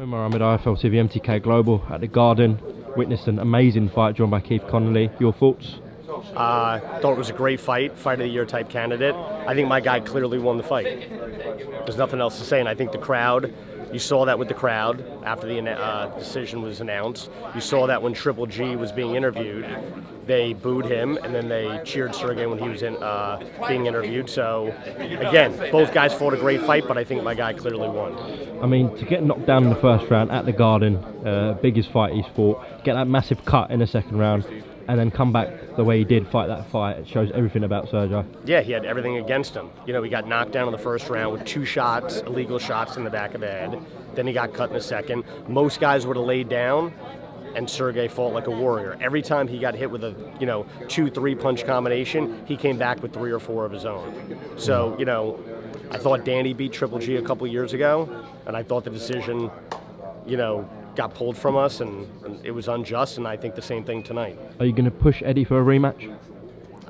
Omar Ahmed, IFL TV MTK Global at the Garden. Witnessed an amazing fight drawn by Keith Connolly. Your thoughts? Uh, thought it was a great fight, fight of the year type candidate. I think my guy clearly won the fight. There's nothing else to say, and I think the crowd. You saw that with the crowd after the uh, decision was announced. You saw that when Triple G was being interviewed, they booed him, and then they cheered Sergey when he was in, uh, being interviewed. So, again, both guys fought a great fight, but I think my guy clearly won. I mean, to get knocked down in the first round at the Garden, uh, biggest fight he's fought, get that massive cut in the second round, and then come back the way he did, fight that fight, it shows everything about Sergey. Yeah, he had everything against him. You know, he got knocked down in the first round with two shots, illegal shots in the back of the head. Then he got cut in the second. Most guys would have laid down, and Sergey fought like a warrior. Every time he got hit with a you know two three punch combination, he came back with three or four of his own. So you know, I thought Danny beat Triple G a couple years ago, and I thought the decision, you know, got pulled from us, and, and it was unjust. And I think the same thing tonight. Are you going to push Eddie for a rematch?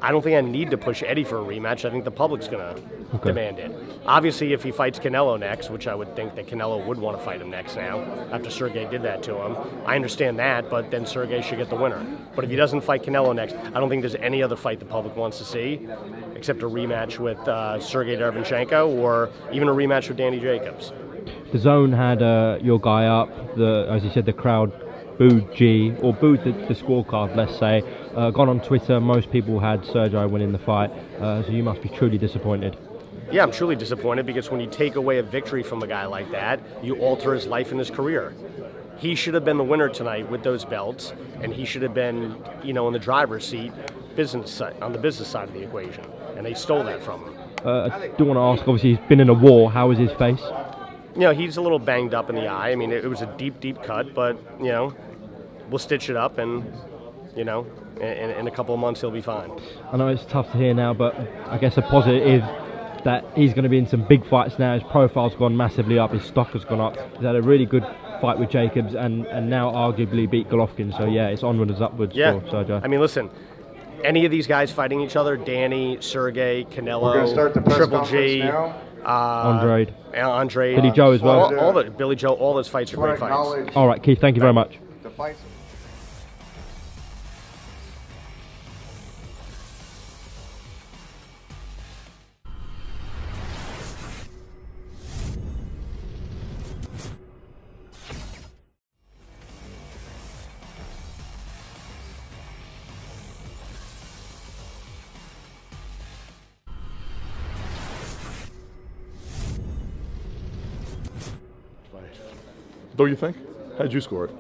I don't think I need to push Eddie for a rematch. I think the public's going to okay. demand it. Obviously, if he fights Canelo next, which I would think that Canelo would want to fight him next now, after Sergey did that to him, I understand that, but then Sergey should get the winner. But if he doesn't fight Canelo next, I don't think there's any other fight the public wants to see except a rematch with uh, Sergey Derevyanchenko or even a rematch with Danny Jacobs. DAZN had uh, your guy up. The, as you said, the crowd booed G or booed the, the scorecard, let's say. Uh, gone on Twitter, most people had Sergio winning the fight, uh, so you must be truly disappointed. Yeah, I'm truly disappointed because when you take away a victory from a guy like that, you alter his life and his career. He should have been the winner tonight with those belts, and he should have been, you know, in the driver's seat, business side, on the business side of the equation, and they stole that from him. Uh, I do want to ask. Obviously, he's been in a war. How is his face? You know, he's a little banged up in the eye. I mean, it, it was a deep, deep cut, but you know, we'll stitch it up and you know in, in, a couple of months he'll be fine i know it's tough to hear now but i guess a positive that he's going to be in some big fights now his profile's gone massively up his stock has gone up he's had a really good fight with jacobs and and now arguably beat golovkin so yeah it's onwards upwards yeah for Sergio. i mean listen any of these guys fighting each other danny sergey canelo triple g now. Uh, Andrade. Andrade. Billy Joe as well. All, all the Billy Joe, all those fights are great fights. All right, Keith. Thank you very much. Don't you think? How'd you score it?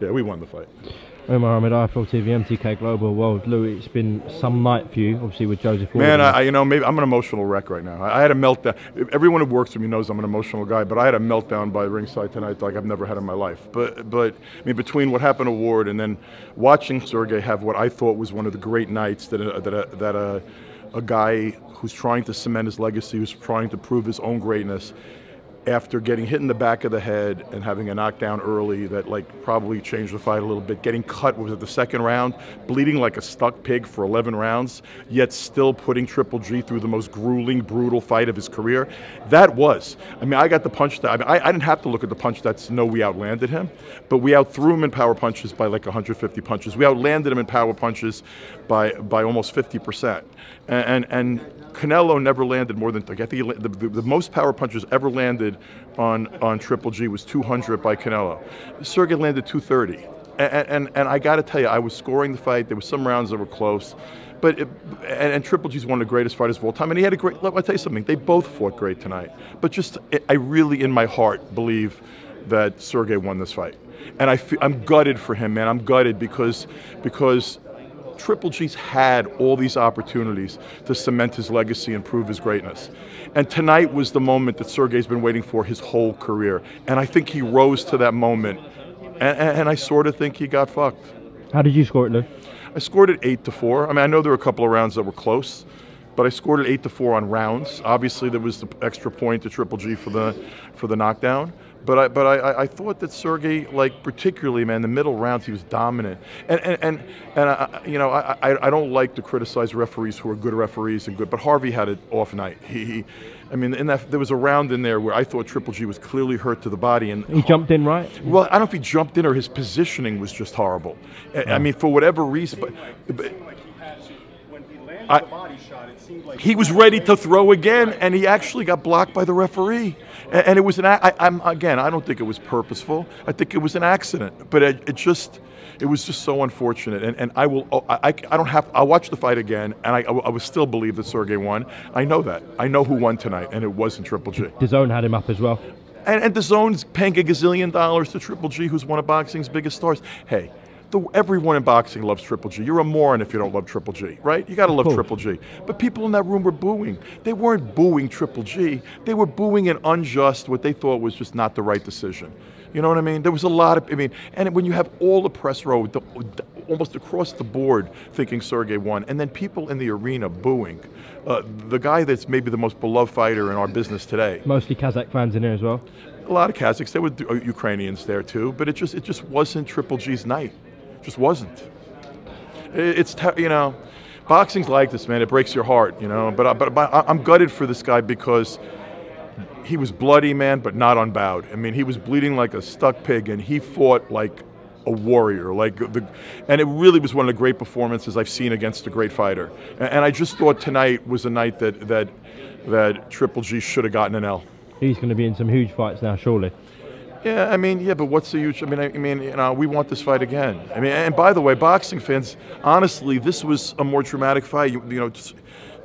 Yeah, we won the fight. Omar Ahmed, IFL TV, MTK Global World. Louis, it's been some night for you, obviously with Joseph. Man, I, you know, maybe I'm an emotional wreck right now. I, I, had a meltdown. Everyone who works with me knows I'm an emotional guy, but I had a meltdown by ringside tonight like I've never had in my life. But, but I mean, between what happened to Ward and then watching Sergey have what I thought was one of the great nights that a, that a, that a, a guy who's trying to cement his legacy, who's trying to prove his own greatness, after getting hit in the back of the head and having a knockdown early that like probably changed the fight a little bit, getting cut was at the second round, bleeding like a stuck pig for 11 rounds, yet still putting Triple G through the most grueling, brutal fight of his career. That was. I mean, I got the punch that I, mean, I, I didn't have to look at the punch that's no, we outlanded him, but we outthrew him in power punches by like 150 punches. We outlanded him in power punches by by almost 50 percent, and, and and Canelo never landed more than, like, I think the, the, the, most power punches ever landed on, on Triple G was 200 by Canelo. Sergey landed 230. And, and, and I got to tell you, I was scoring the fight. There were some rounds that were close. But it, and, and, Triple G's one of the greatest fighters of all time, and he had a great. Let me tell you something. They both fought great tonight. But just, I really, in my heart, believe that Sergey won this fight, and I I'm gutted for him, man. I'm gutted because because Triple G's had all these opportunities to cement his legacy and prove his greatness. And tonight was the moment that Sergey's been waiting for his whole career. And I think he rose to that moment. And, and I sort of think he got fucked. How did you score it, Lou? I scored it 8 to 4. I mean, I know there were a couple of rounds that were close, but I scored it 8 to 4 on rounds. Obviously, there was the extra point to Triple G for the, for the knockdown. But I, but I, I thought that Sergey, like particularly, man, the middle rounds, he was dominant. And and and, and I, you know, I, I, I don't like to criticize referees who are good referees and good, but Harvey had an off night. He, he I mean, in that there was a round in there where I thought Triple G was clearly hurt to the body, and He jumped in right. well, I don't know if he jumped in or his positioning was just horrible. I, I mean, for whatever reason, but, but I- he was ready to throw again, and he actually got blocked by the referee. And, and it was an. I, I'm again. I don't think it was purposeful. I think it was an accident. But it, it just. It was just so unfortunate, and, and I will. oh, I, I, don't have. I'll watch the fight again, and I, I will still believe that Sergey won. I know that. I know who won tonight, and it wasn't Triple G. DAZN had him up as well. And, and DAZN's paying a gazillion dollars to Triple G, who's one of boxing's biggest stars. Hey, the, everyone in boxing loves Triple G. You're a moron if you don't love Triple G, right? You got to love course. Triple G. But people in that room were booing. They weren't booing Triple G. They were booing an unjust, what they thought was just not the right decision. You know what I mean? There was a lot of, I mean, and when you have all the press row, the, almost across the board, thinking Sergey won, and then people in the arena booing, uh, the guy that's maybe the most beloved fighter in our business today, Mostly Kazakh fans in there as well. a lot of Kazakhs. There were uh, Ukrainians there too, but it just it just wasn't Triple G's night. Just wasn't. It's you know, boxing's like this, man. It breaks your heart, you know. But but, but I'm gutted for this guy because he was bloody, man, but not unbowed. I mean, he was bleeding like a stuck pig, and he fought like a warrior. Like the, and it really was one of the great performances I've seen against a great fighter. And, and I just thought tonight was a night that that that Triple G should have gotten an L. He's going to be in some huge fights now, surely. Yeah, I mean, yeah, but what's the huge? I mean, I, I mean, you know, we want this fight again. I mean, and by the way, boxing fans, honestly, this was a more dramatic fight. You, you know, just,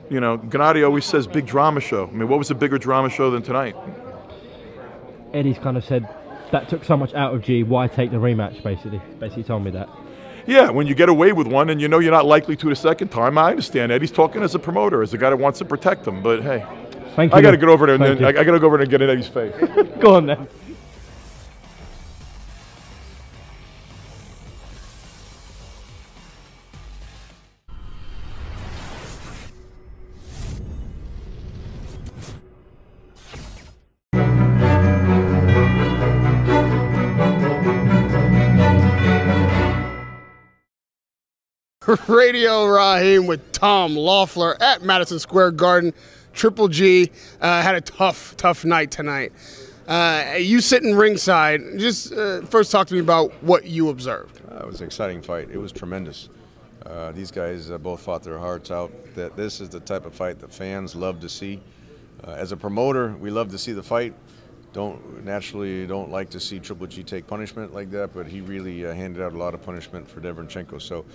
you know, Gennady always says big drama show. I mean, what was a bigger drama show than tonight? Eddie's kind of said that took so much out of G. Why take the rematch? Basically, basically told me that. Yeah, when you get away with one and you know you're not likely to the second time, I understand. Eddie's talking as a promoter, as a guy that wants to protect them. But hey, Thank you. I got to get over there and then, I. I got to go over there and get in Eddie's face. Go on then. Radio Raheem with Tom Loeffler at Madison Square Garden. Triple G uh, had a tough, tough night tonight. Uh, you sitting ringside. Just uh, first talk to me about what you observed. Uh, it was an exciting fight. It was tremendous. Uh, these guys uh, both fought their hearts out. That this is the type of fight that fans love to see. As a promoter, we love to see the fight. Don't naturally don't like to see Triple G take punishment like that, but he really handed out a lot of punishment for Devonchenko. So,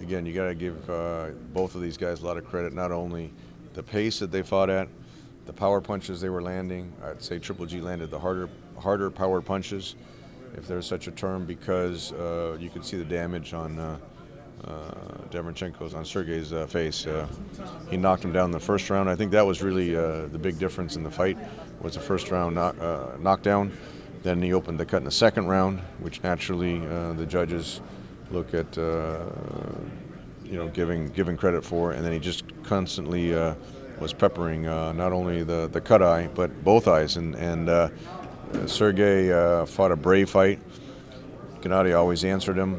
again, you got to give uh, both of these guys a lot of credit. Not only the pace that they fought at, the power punches they were landing. I'd say Triple G landed the harder, harder power punches, if there's such a term, because uh, you could see the damage on uh, uh, on Sergey's uh, face. Uh, he knocked him down in the first round. I think that was really uh, the big difference in the fight was the first round knock, knockdown. Then he opened the cut in the second round, which naturally the judges look at, uh, you know, giving giving credit for, and then he just constantly uh, was peppering uh, not only the the cut eye but both eyes, and and uh, Sergey uh, fought a brave fight. Gennady always answered him.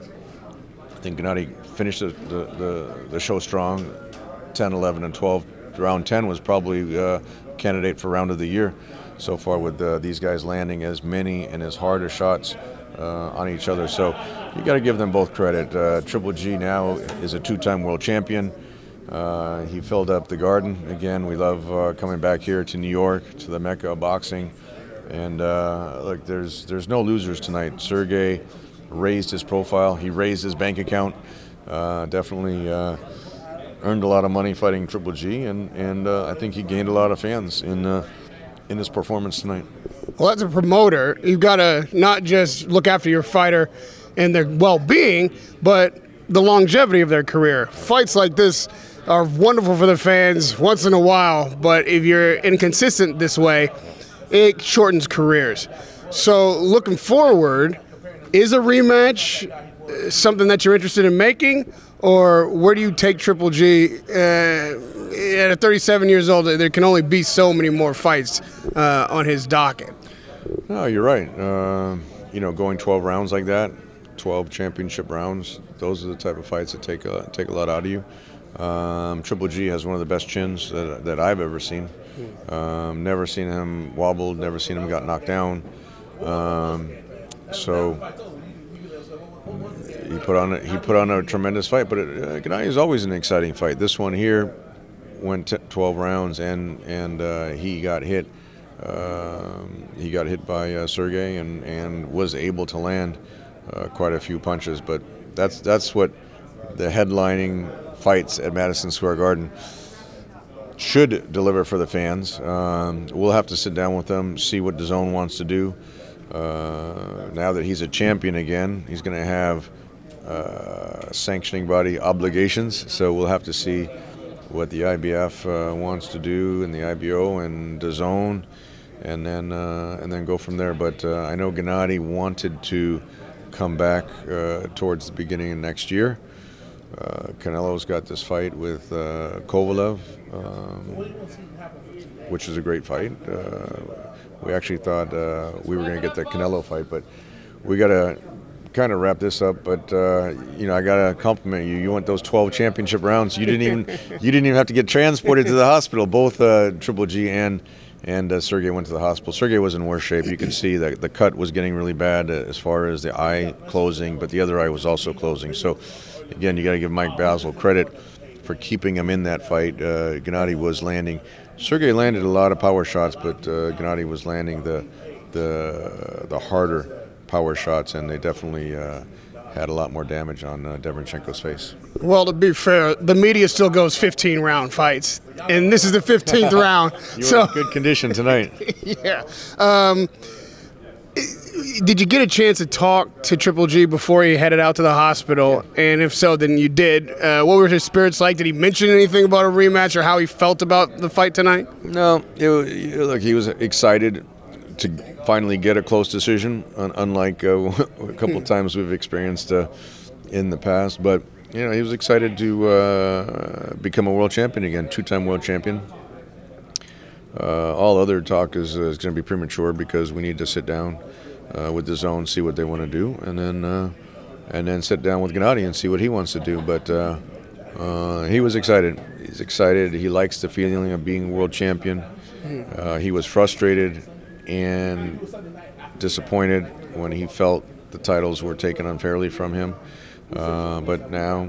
I think Gennady finished the, the, the, the show strong 10, 11, and 12. Round 10 was probably uh, candidate for round of the year so far with these guys landing as many and as hard as shots on each other. So you got to give them both credit. Uh, Triple G now is a two time world champion. Uh, he filled up the garden. Again, we love uh, coming back here to New York, to the Mecca of boxing. And uh, look, there's, there's no losers tonight. Sergey raised his profile, he raised his bank account. Uh, definitely uh, earned a lot of money fighting Triple G, and, and I think he gained a lot of fans in, in his performance tonight. Well, as a promoter, you've got to not just look after your fighter and their well-being, but the longevity of their career. Fights like this are wonderful for the fans once in a while, but if you're inconsistent this way, it shortens careers. So, looking forward, is a rematch uh, something that you're interested in making, or where do you take Triple G? Uh, at 37 years old, there can only be so many more fights uh, on his docket. No, you're right. Uh, you know, going 12 rounds like that, 12 championship rounds, those are the type of fights that take a, take a lot out of you. Um, Triple G has one of the best chins that, that I've ever seen. Um, never seen him wobbled, never seen him got knocked down. Um, so he put on a, he put on a tremendous fight. But uh, Gennady is always an exciting fight. This one here went t- 12 rounds and and uh, he got hit. Um, he got hit by uh, Sergey and, and was able to land uh, quite a few punches. But that's that's what the headlining fights at Madison Square Garden should deliver for the fans. Um, we'll have to sit down with them, see what DAZN wants to do. Uh, now that he's a champion again, he's going to have uh, sanctioning body obligations. So we'll have to see what the IBF uh, wants to do and the IBO and DAZN, and then uh, and then go from there. But uh, I know Gennady wanted to come back uh, towards the beginning of next year. Uh, Canelo's got this fight with uh, Kovalev, um, which is a great fight. We actually thought we were going to get the Canelo fight, but we got to kind of wrap this up. But uh, you know, I got to compliment you. You went those 12 championship rounds. You didn't even you didn't even have to get transported to the hospital. Both uh, Triple G and and uh, Sergey went to the hospital. Sergey was in worse shape. You can see that the cut was getting really bad uh, as far as the eye closing, but the other eye was also closing. So again, you got to give Mike Bazzel credit for keeping him in that fight. Uh, Gennady was landing. Sergey landed a lot of power shots, but uh, Gennady was landing the the the harder power shots, and they definitely uh, had a lot more damage on uh, face. Well, to be fair, the media still goes 15 round fights, and this is the 15th round. You so were in good condition tonight. yeah. Um, did you get a chance to talk to Triple G before he headed out to the hospital? And if so, then you did. Uh, what were his spirits like? Did he mention anything about a rematch or how he felt about the fight tonight? No, it, look, he was excited to finally get a close decision, unlike uh, a couple of times we've experienced uh, in the past. But you know, he was excited to uh, become a world champion again, two-time world champion. Uh, all other talk is, is going to be premature because we need to sit down uh, with DAZN, see what they want to do, and then uh, and then sit down with Gennady and see what he wants to do. But uh, uh, he was excited. He's excited. He likes the feeling of being world champion. Uh, he was frustrated and disappointed when he felt the titles were taken unfairly from him. Uh, but now,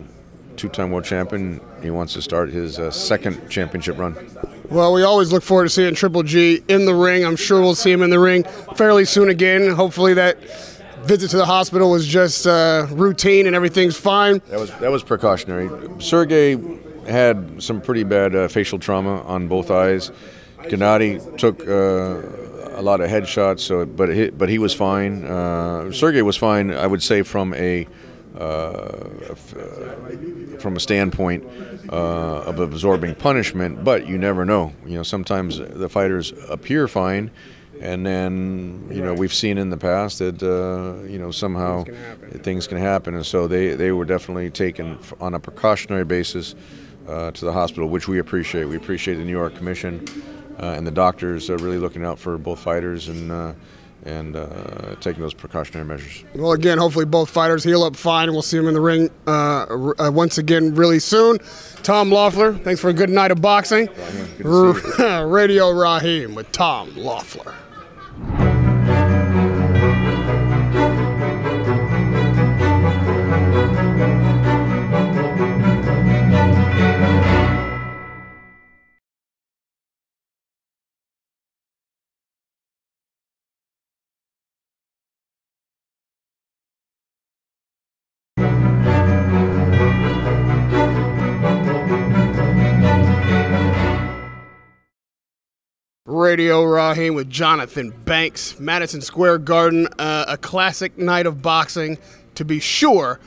two-time world champion, he wants to start his uh, second championship run. Well, we always look forward to seeing Triple G in the ring. I'm sure we'll see him in the ring fairly soon again. Hopefully, that visit to the hospital was just uh, routine and everything's fine. That was that was precautionary. Sergey had some pretty bad uh, facial trauma on both eyes. Gennady took uh, a lot of headshots, so but he, but he was fine. Uh, Sergey was fine, I would say, from a uh, uh, from a standpoint uh, of absorbing punishment. But you never know. You know, sometimes the fighters appear fine. And then, you know, we've seen in the past that, uh, you know, somehow things can happen. And so they, they were definitely taken on a precautionary basis uh, to the hospital, which we appreciate. We appreciate the New York Commission and the doctors are really looking out for both fighters and, uh, and uh, taking those precautionary measures. Well, again, hopefully both fighters heal up fine, and we'll see them in the ring uh, r- uh, once again really soon. Tom Loeffler, thanks for a good night of boxing. Good to see you. Radio Raheem with Tom Loeffler. Radio Raheem with Johnathon Banks, Madison Square Garden, uh, a classic night of boxing, to be sure.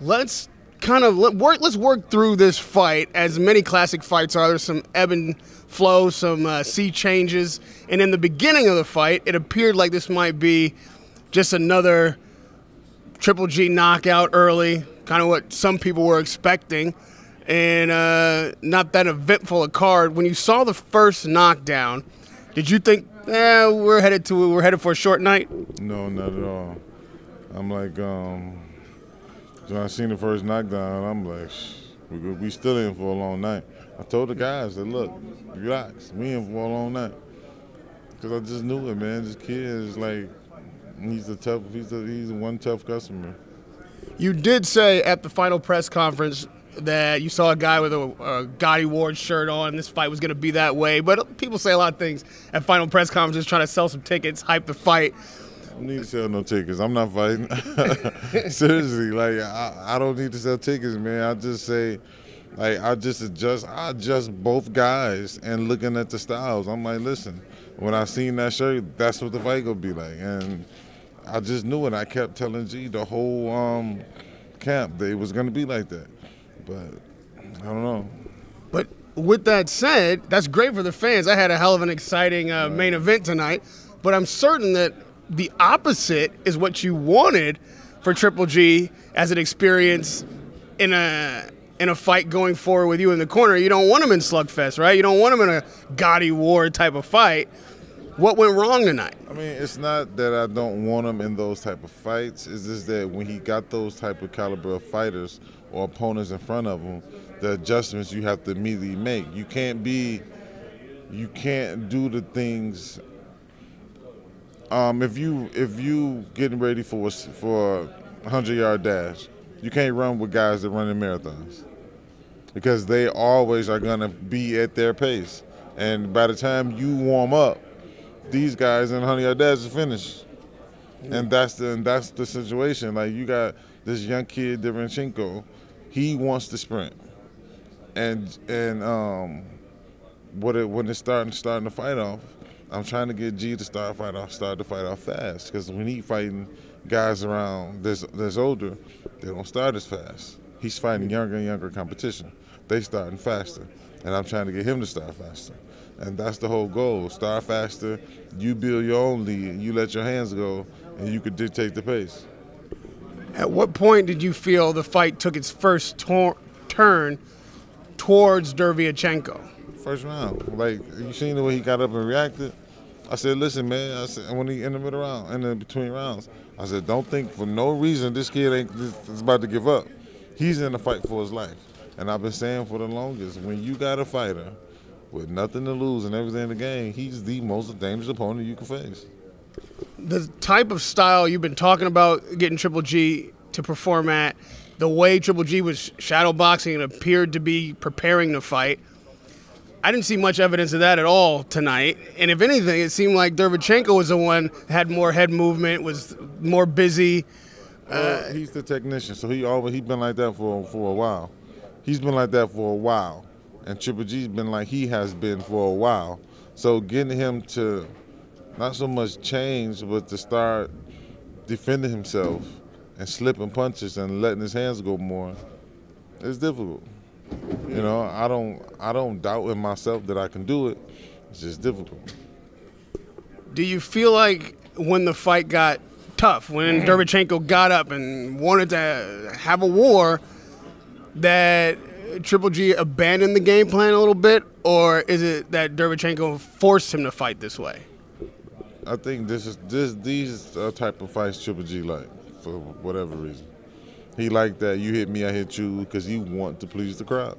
Let's kind of let work. Let's work through this fight, as many classic fights are. There's some ebb and flow, some uh, sea changes, and in the beginning of the fight, it appeared like this might be just another Triple G knockout early, kind of what some people were expecting, and uh, not that eventful a card. When you saw the first knockdown, did you think Yeah, we're headed to we're headed for a short night. No, not at all. I'm like, um, when I seen the first knockdown, I'm like, we we still in for a long night. I told the guys that look, relax, we in for a long night. Cause I just knew it, man. This kid is like, he's a tough, he's a he's one tough customer. You did say at the final press conference that you saw a guy with a, a Gatti Ward shirt on, this fight was going to be that way. But people say a lot of things at final press conferences, trying to sell some tickets, hype the fight. I don't need to sell no tickets. I'm not fighting. Seriously, like I, I don't need to sell tickets, man. I just say, like I just adjust, I adjust both guys and looking at the styles. I'm like, listen, when I seen that shirt, that's what the fight gonna be like, and I just knew it. I kept telling G the whole um, camp that it was gonna be like that, but I don't know. But with that said, that's great for the fans. I had a hell of an exciting uh, main event tonight, but I'm certain that the opposite is what you wanted for Triple G as an experience in a in a fight going forward with you in the corner. You don't want him in slugfest, right? You don't want him in a Gatti Ward type of fight. What went wrong tonight? I mean, it's not that I don't want him in those type of fights. It's just that when he got those type of caliber of fighters or opponents in front of them, the adjustments you have to immediately make. You can't be, you can't do the things. Um, if you if you getting ready for a, for a hundred yard dash, you can't run with guys that run in marathons because they always are gonna be at their pace. And by the time you warm up, these guys in Honey Dash is finished. And that's the and that's the situation. Like you got this young kid, Derevyanchenko, he wants to sprint. And and um what it when it's starting starting to fight off, I'm trying to get G to start fight off start to fight off fast. Because when he fighting guys around this this older, they don't start as fast. He's fighting younger and younger competition. They starting faster. And I'm trying to get him to start faster. And that's the whole goal. Start faster, you build your own lead, you let your hands go, and you could dictate the pace. At what point did you feel the fight took its first tor- turn towards Derevyanchenko? First round. Like you seen the way he got up and reacted? I said, listen, man, I said when he in the middle round, in the between rounds, I said, don't think for no reason this kid ain't is about to give up. He's in a fight for his life. And I've been saying for the longest, when you got a fighter with nothing to lose and everything in the game, he's the most dangerous opponent you can face. The type of style you've been talking about getting Triple G to perform at, the way Triple G was shadowboxing and appeared to be preparing to fight, I didn't see much evidence of that at all tonight. And if anything, it seemed like Derevyanchenko was the one had more head movement, was more busy. Uh, he's the technician, so he always he's been like that for for a while. He's been like that for a while, and Triple G's been like he has been for a while. So getting him to not so much change, but to start defending himself and slipping punches and letting his hands go more, it's difficult. You know, I don't I don't doubt in myself that I can do it. It's just difficult. Do you feel like when the fight got tough, when mm-hmm. Derevyanchenko got up and wanted to have a war, that Triple G abandoned the game plan a little bit, or is it that Derevyanchenko forced him to fight this way? I think this is this these are type of fights Triple G like for whatever reason. He like that you hit me, I hit you because you want to please the crowd.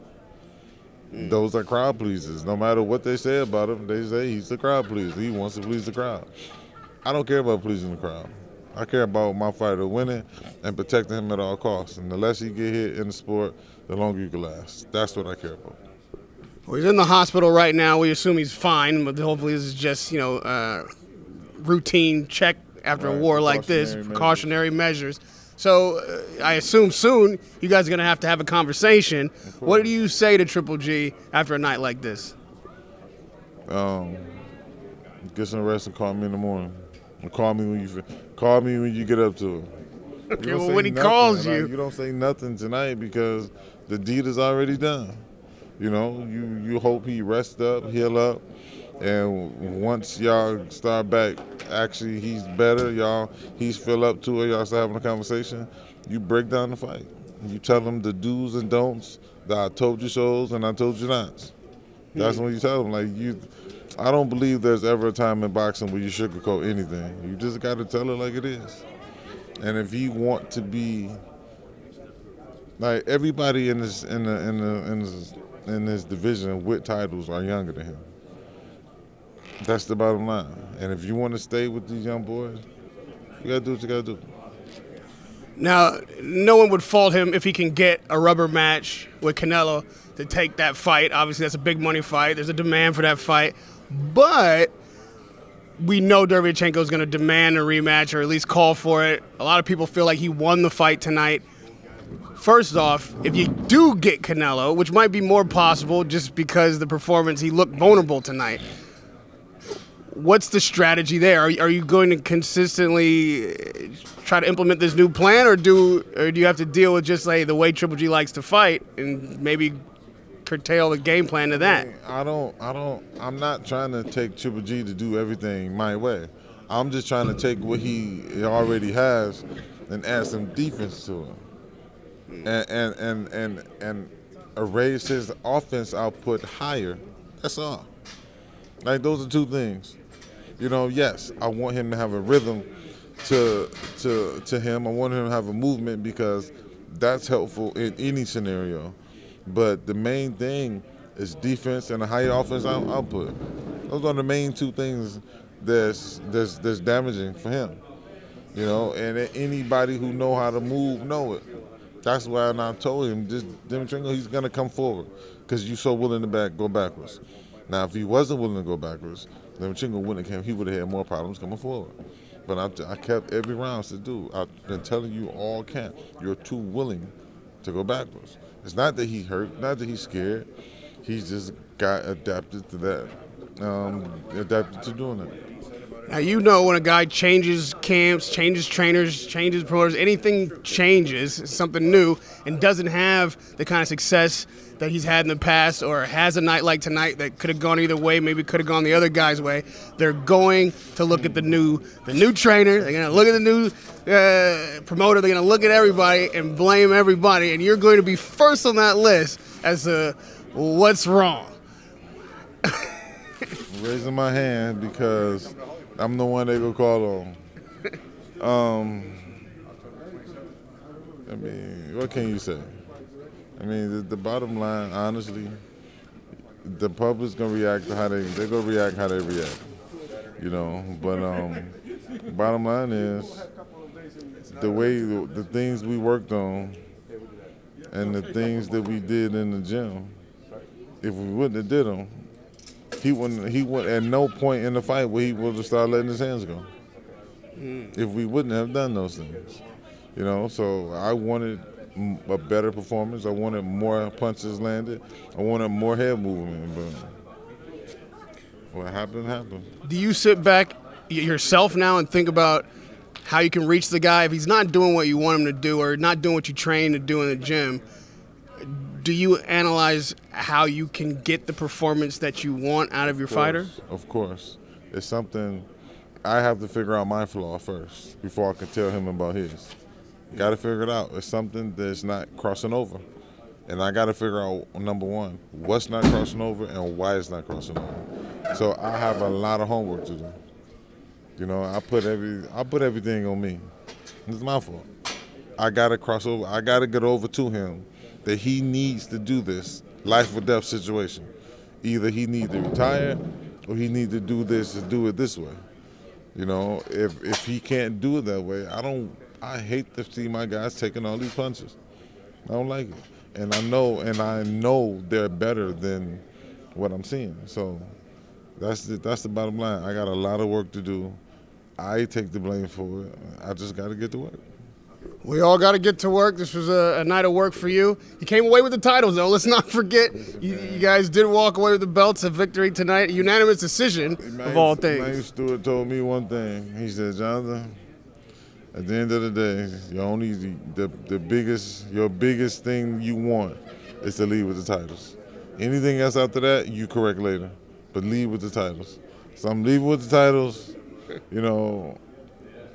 Those are crowd pleasers. No matter what they say about him, they say he's the crowd pleaser. He wants to please the crowd. I don't care about pleasing the crowd. I care about my fighter winning and protecting him at all costs. And the less he get hit in the sport, the longer you can last. That's what I care about. Well, he's in the hospital right now. We assume he's fine, but hopefully this is just you know uh, routine check after a war like this, precautionary measures. precautionary measures. So uh, I assume soon you guys are gonna have to have a conversation. What do you say to Triple G after a night like this? Um, get some rest and call me in the morning. Or call me when you call me when you get up to it. You Okay, well, when he nothing, calls like, you- you don't say nothing tonight because the deed is already done. You know, you you hope he rest up, heal up, and once y'all start back, actually he's better. Y'all he's fill up to it. Y'all start having a conversation. You break down the fight. You tell them the do's and don'ts. The I told you so's and I told you nots. That's hmm. when you tell them like you. I don't believe there's ever a time in boxing where you sugarcoat anything. You just got to tell it like it is. And if you want to be like everybody in this in the in the in this, in this division with titles are younger than him. That's the bottom line. And if you want to stay with these young boys, you gotta do what you gotta do. Now, no one would fault him if he can get a rubber match with Canelo to take that fight. Obviously, that's a big money fight. There's a demand for that fight. But we know Derevyanchenko is going to demand a rematch or at least call for it. A lot of people feel like he won the fight tonight. First off, if you do get Canelo, which might be more possible just because the performance, he looked vulnerable tonight. What's the strategy there? Are, are you going to consistently uh, try to implement this new plan, or do or do you have to deal with just like the way Triple G likes to fight and maybe curtail the game plan to that? I don't, I don't, I'm not trying to take Triple G to do everything my way. I'm just trying to take what he already has and add some defense to it, and and and and, and raise his offense output higher. That's all. Like those are two things. You know, yes, I want him to have a rhythm to to to him. I want him to have a movement because that's helpful in any scenario. But the main thing is defense and a higher offense out- output. Those are the main two things that's that's that's damaging for him. You know, and anybody who know how to move know it. That's why I told him, just Dimitrenko, he's gonna come forward because you're so willing to back go backwards. Now, if he wasn't willing to go backwards, Dimitrenko wouldn't have came. He would have had more problems coming forward. But I, I kept every round to do. I've been telling you all camp, you're too willing to go backwards. It's not that he hurt, not that he's scared. He's just got adapted to that, um, adapted to doing it. Now you know when a guy changes camps, changes trainers, changes promoters, anything changes, something new, and doesn't have the kind of success that he's had in the past, or has a night like tonight that could have gone either way, maybe could have gone the other guy's way. They're going to look at the new, the new trainer. They're going to look at the new uh, promoter. They're going to look at everybody and blame everybody, and you're going to be first on that list as to what's wrong. raising my hand because I'm the one they go call on. Um, I mean, what can you say? I mean, the, the bottom line, honestly, the public's gonna react to how they they gonna react how they react. You know, but um, bottom line is the way the, the things we worked on and the things that we did in the gym. If we wouldn't have did them, he wouldn't. He would at no point in the fight where he would have started letting his hands go. If we wouldn't have done those things, you know. So I wanted a better performance. I wanted more punches landed. I wanted more head movement. But what happened happened. do you sit back yourself now and think about how you can reach the guy if he's not doing what you want him to do or not doing what you train to do in the gym? Do you analyze how you can get the performance that you want out of your fighter? course, Of course. It's something I have to figure out my flaw first before I can tell him about his. Got to figure it out. It's something that's not crossing over. And I got to figure out, number one, what's not crossing over and why it's not crossing over. So I have a lot of homework to do. You know, I put every I put everything on me. It's my fault. I gotta cross over. I gotta get over to him that he needs to do this life or death situation. Either he needs to retire or he needs to do this and do it this way. You know, if if he can't do it that way, I don't. I hate to see my guys taking all these punches. I don't like it, and I know, and I know they're better than what I'm seeing. So that's the that's the bottom line. I got a lot of work to do. I take the blame for it. I just got to get to work. We all got to get to work. This was a, a night of work for you. You came away with the titles, though. Let's not forget, you, you guys did walk away with the belts. A victory tonight, a unanimous decision of all things. things. Stewart told me one thing. He said, Johnathon, at the end of the day, your only the, the biggest your biggest thing you want is to leave with the titles. Anything else after that, you correct later. But leave with the titles. So I'm leaving with the titles. You know,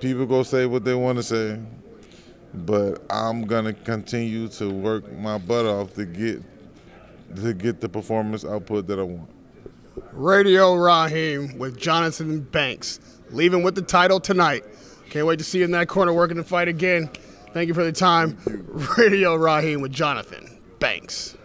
people go say what they want to say, but I'm gonna continue to work my butt off to get to get the performance output that I want. Radio Raheem with Johnathon Banks, leaving with the title tonight. Can't wait to see you in that corner working the fight again. Thank you for the time. Radio Raheem with Johnathon Banks.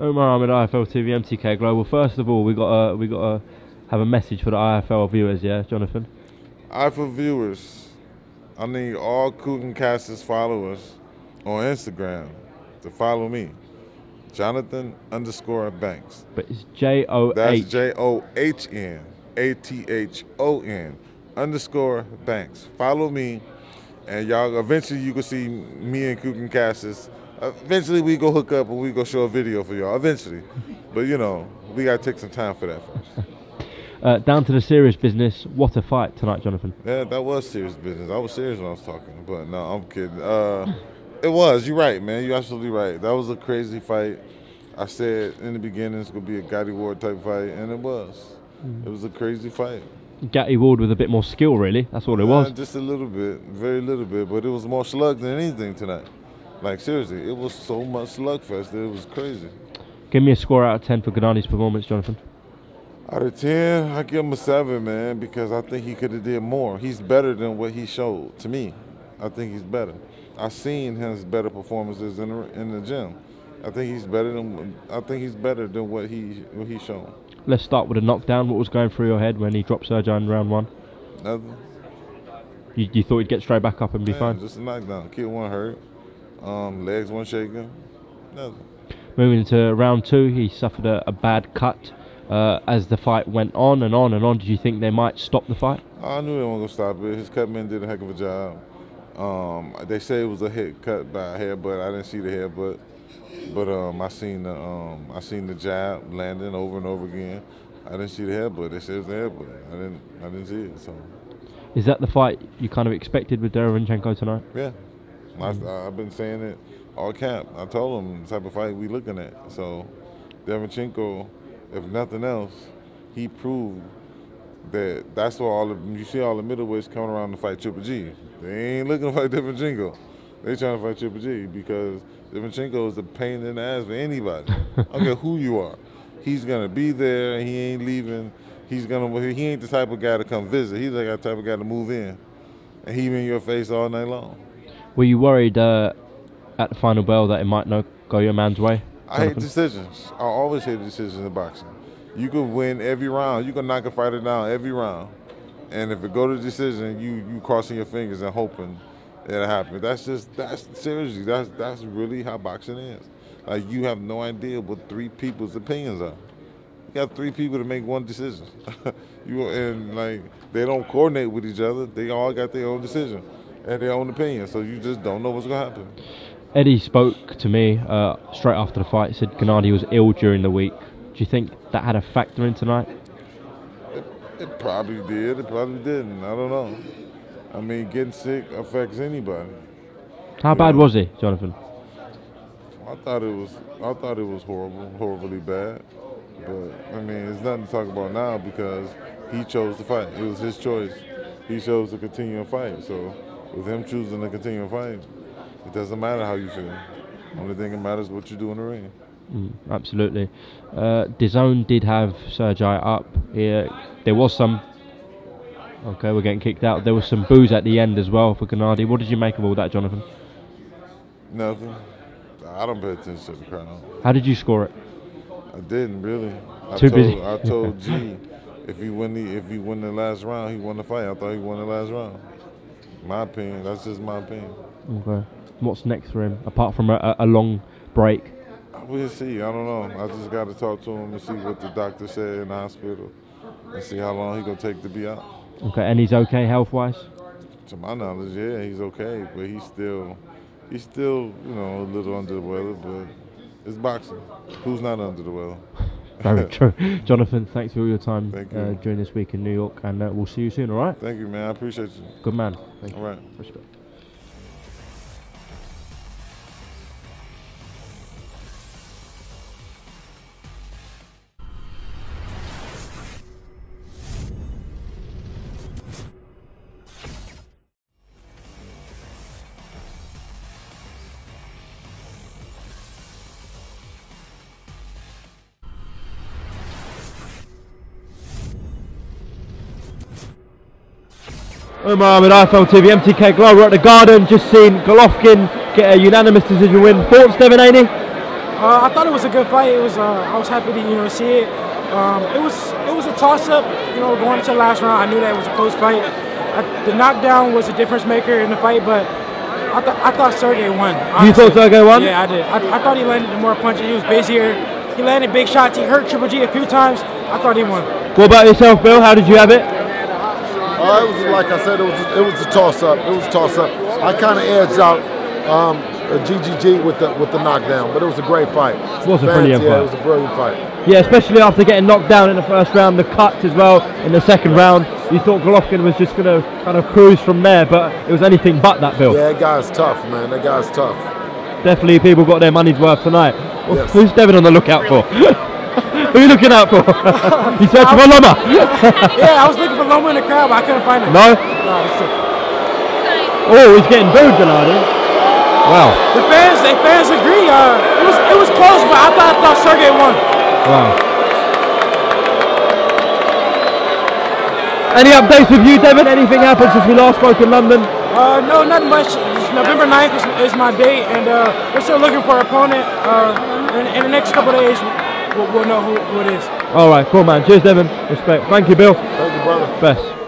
Omar Ahmed, IFL TV, MTK Global. First of all, we got we got to have a message for the IFL viewers, yeah, Johnathon. IFL viewers, I need all Kugan Cassius followers on Instagram to follow me, Johnathon underscore Banks. But it's J O That's H. J O H N A T H O N underscore Banks. Follow me, and y'all. Eventually, you can see me and Kugan Cassius. Eventually, we go hook up and we go show a video for y'all. Eventually, but you know, we gotta take some time for that first. Uh, down to the serious business. What a fight tonight, Johnathon. Yeah, that was serious business. I was serious when I was talking, but no, I'm kidding. Uh, it was. You're right, man. You're absolutely right. That was a crazy fight. I said in the beginning it's gonna be a Gatti Ward type fight, and it was. It was a crazy fight. Gatti Ward with a bit more skill, really. That's all it was. Just a little bit, very little bit, but it was more slug than anything tonight. Like seriously, it was so much slugfest that it was crazy. Give me a score out of 10 for Gennady's performance, Johnathon. Out of ten, I give him a seven, man, because I think he could have did more. He's better than what he showed to me. I think he's better. I've seen his better performances in the, in the gym. I think he's better than I think he's better than what he what he's shown. Let's start with a knockdown. What was going through your head when he dropped Sergio in round one? Nothing. You, you thought he'd get straight back up and be Yeah, fine? Just a knockdown. Kid one hurt. Um, legs one shaking. Nothing. Moving into round two, he suffered a, a bad cut. Uh, as the fight went on and on and on, did you think they might stop the fight? I knew they weren't gonna stop it. His cutman did a heck of a job. Um, they say it was a hit cut by a headbutt. I didn't see the headbutt, but um, I seen the um, I seen the jab landing over and over again. I didn't see the headbutt. They said it was the headbutt. I didn't I didn't see it. So Is that the fight you kind of expected with Derevinchenko tonight? yeah, I, I've been saying it all camp. I told them the type of fight we looking at. So Devinchenko, if nothing else, he proved that that's why all the, you see all the middleweights coming around to fight Triple G. They ain't looking to fight Devinchenko. They trying to fight Triple G because Devinchenko is a pain in the ass for anybody. I don't care who you are. He's gonna be there and he ain't leaving. He's gonna he ain't the type of guy to come visit. He's like the type of guy to move in. And he in your face all night long. Were you worried uh, at the final bell that it might not go your man's way? I hate decisions. I always hate decisions in boxing. You can win every round. You can knock a fighter down every round. And if it go to decision, you you crossing your fingers and hoping it'll happen. That's just that's seriously that's that's really how boxing is. Like you have no idea what three people's opinions are. You got three people to make one decision. you and like they don't coordinate with each other. They all got their own decision and their own opinion. So you just don't know what's gonna happen. Eddie spoke to me uh, straight after the fight. Said Gennady was ill during the week. Do you think that had a factor in tonight? It probably did. It probably didn't. I don't know. I mean, getting sick affects anybody. How bad was he, Johnathon? I thought it was. I thought it was horrible, horribly bad. But I mean, it's nothing to talk about now because he chose to fight. It was his choice. He chose to continue to fight. So, with him choosing to continue fighting, it doesn't matter how you feel. Only thing that matters is what you do in the ring. Mm, absolutely. Uh, DAZN did have Sergey up here. There was some. Okay, we're getting kicked out. There was some booze at the end as well for Gennady. What did you make of all that, Johnathon? Nothing. I don't pay attention to the crowd. How did you score it? I didn't really. I Too told, busy. I told G if he win the if he win the last round, he won the fight. I thought he won the last round. My opinion. That's just my opinion. Okay. What's next for him apart from a, a long break? We'll see. I don't know. I just got to talk to him and see what the doctor said in the hospital, and see how long he gonna take to be out. Okay, and he's okay health wise. To my knowledge, yeah, he's okay, but he's still he's still you know a little under the weather, but It's boxing. Who's not under the well? Very true. Johnathon, thanks for all your time Thank uh, during this week in New York, and uh, we'll see you soon. All right. Thank you, man. I appreciate you. Good man. Thank All you. right. Respect. Omar with iFL TV, MTK Global. We're at the Garden, just seen Golovkin get a unanimous decision win. Thoughts, Devin Haney? Uh, I thought it was a good fight. It was. Uh, I was happy to you know see it. Um, it was it was a toss up. You know, going into the last round, I knew that it was a close fight. I, the knockdown was a difference maker in the fight, but I, th- I thought Sergey won. You thought honestly. Sergey won? Yeah, I did. I, I thought he landed more punches. He was busier. He landed big shots. He hurt Triple G a few times. I thought he won. What about yourself, Bill? How did you have it? Uh, it was like I said, it was it was a toss up. It was a toss up. I kind of edged out um, GGG with the with the knockdown, but it was a great fight. It was a brilliant yeah, fight. It was a brilliant fight. Yeah, especially after getting knocked down in the first round, the cuts as well in the second round. You thought Golovkin was just going to kind of cruise from there, but it was anything but that, Bill. Yeah, that guy's tough, man. That guy's tough. Definitely people got their money's worth tonight. Yes. Who's Devin on the lookout for? Who are you looking out for? you searching for Loma? yeah, I was looking for Loma in the crowd, but I couldn't find him. No? No. Oh, he's getting booed, Bernardi. Wow. The fans, the fans agree. Uh, it was it was close, but I thought I thought Sergey won. Wow. Any updates with you, Devin? Anything happened since we last spoke in London? Uh, no, not much. It's November 9th is, is my date, and uh, we're still looking for an opponent. Uh, in, in the next couple of days, we'll, we'll know who, who it is. All right, cool, man. Cheers, Devin. Respect. Thank you, Bill. Thank you, brother. Best.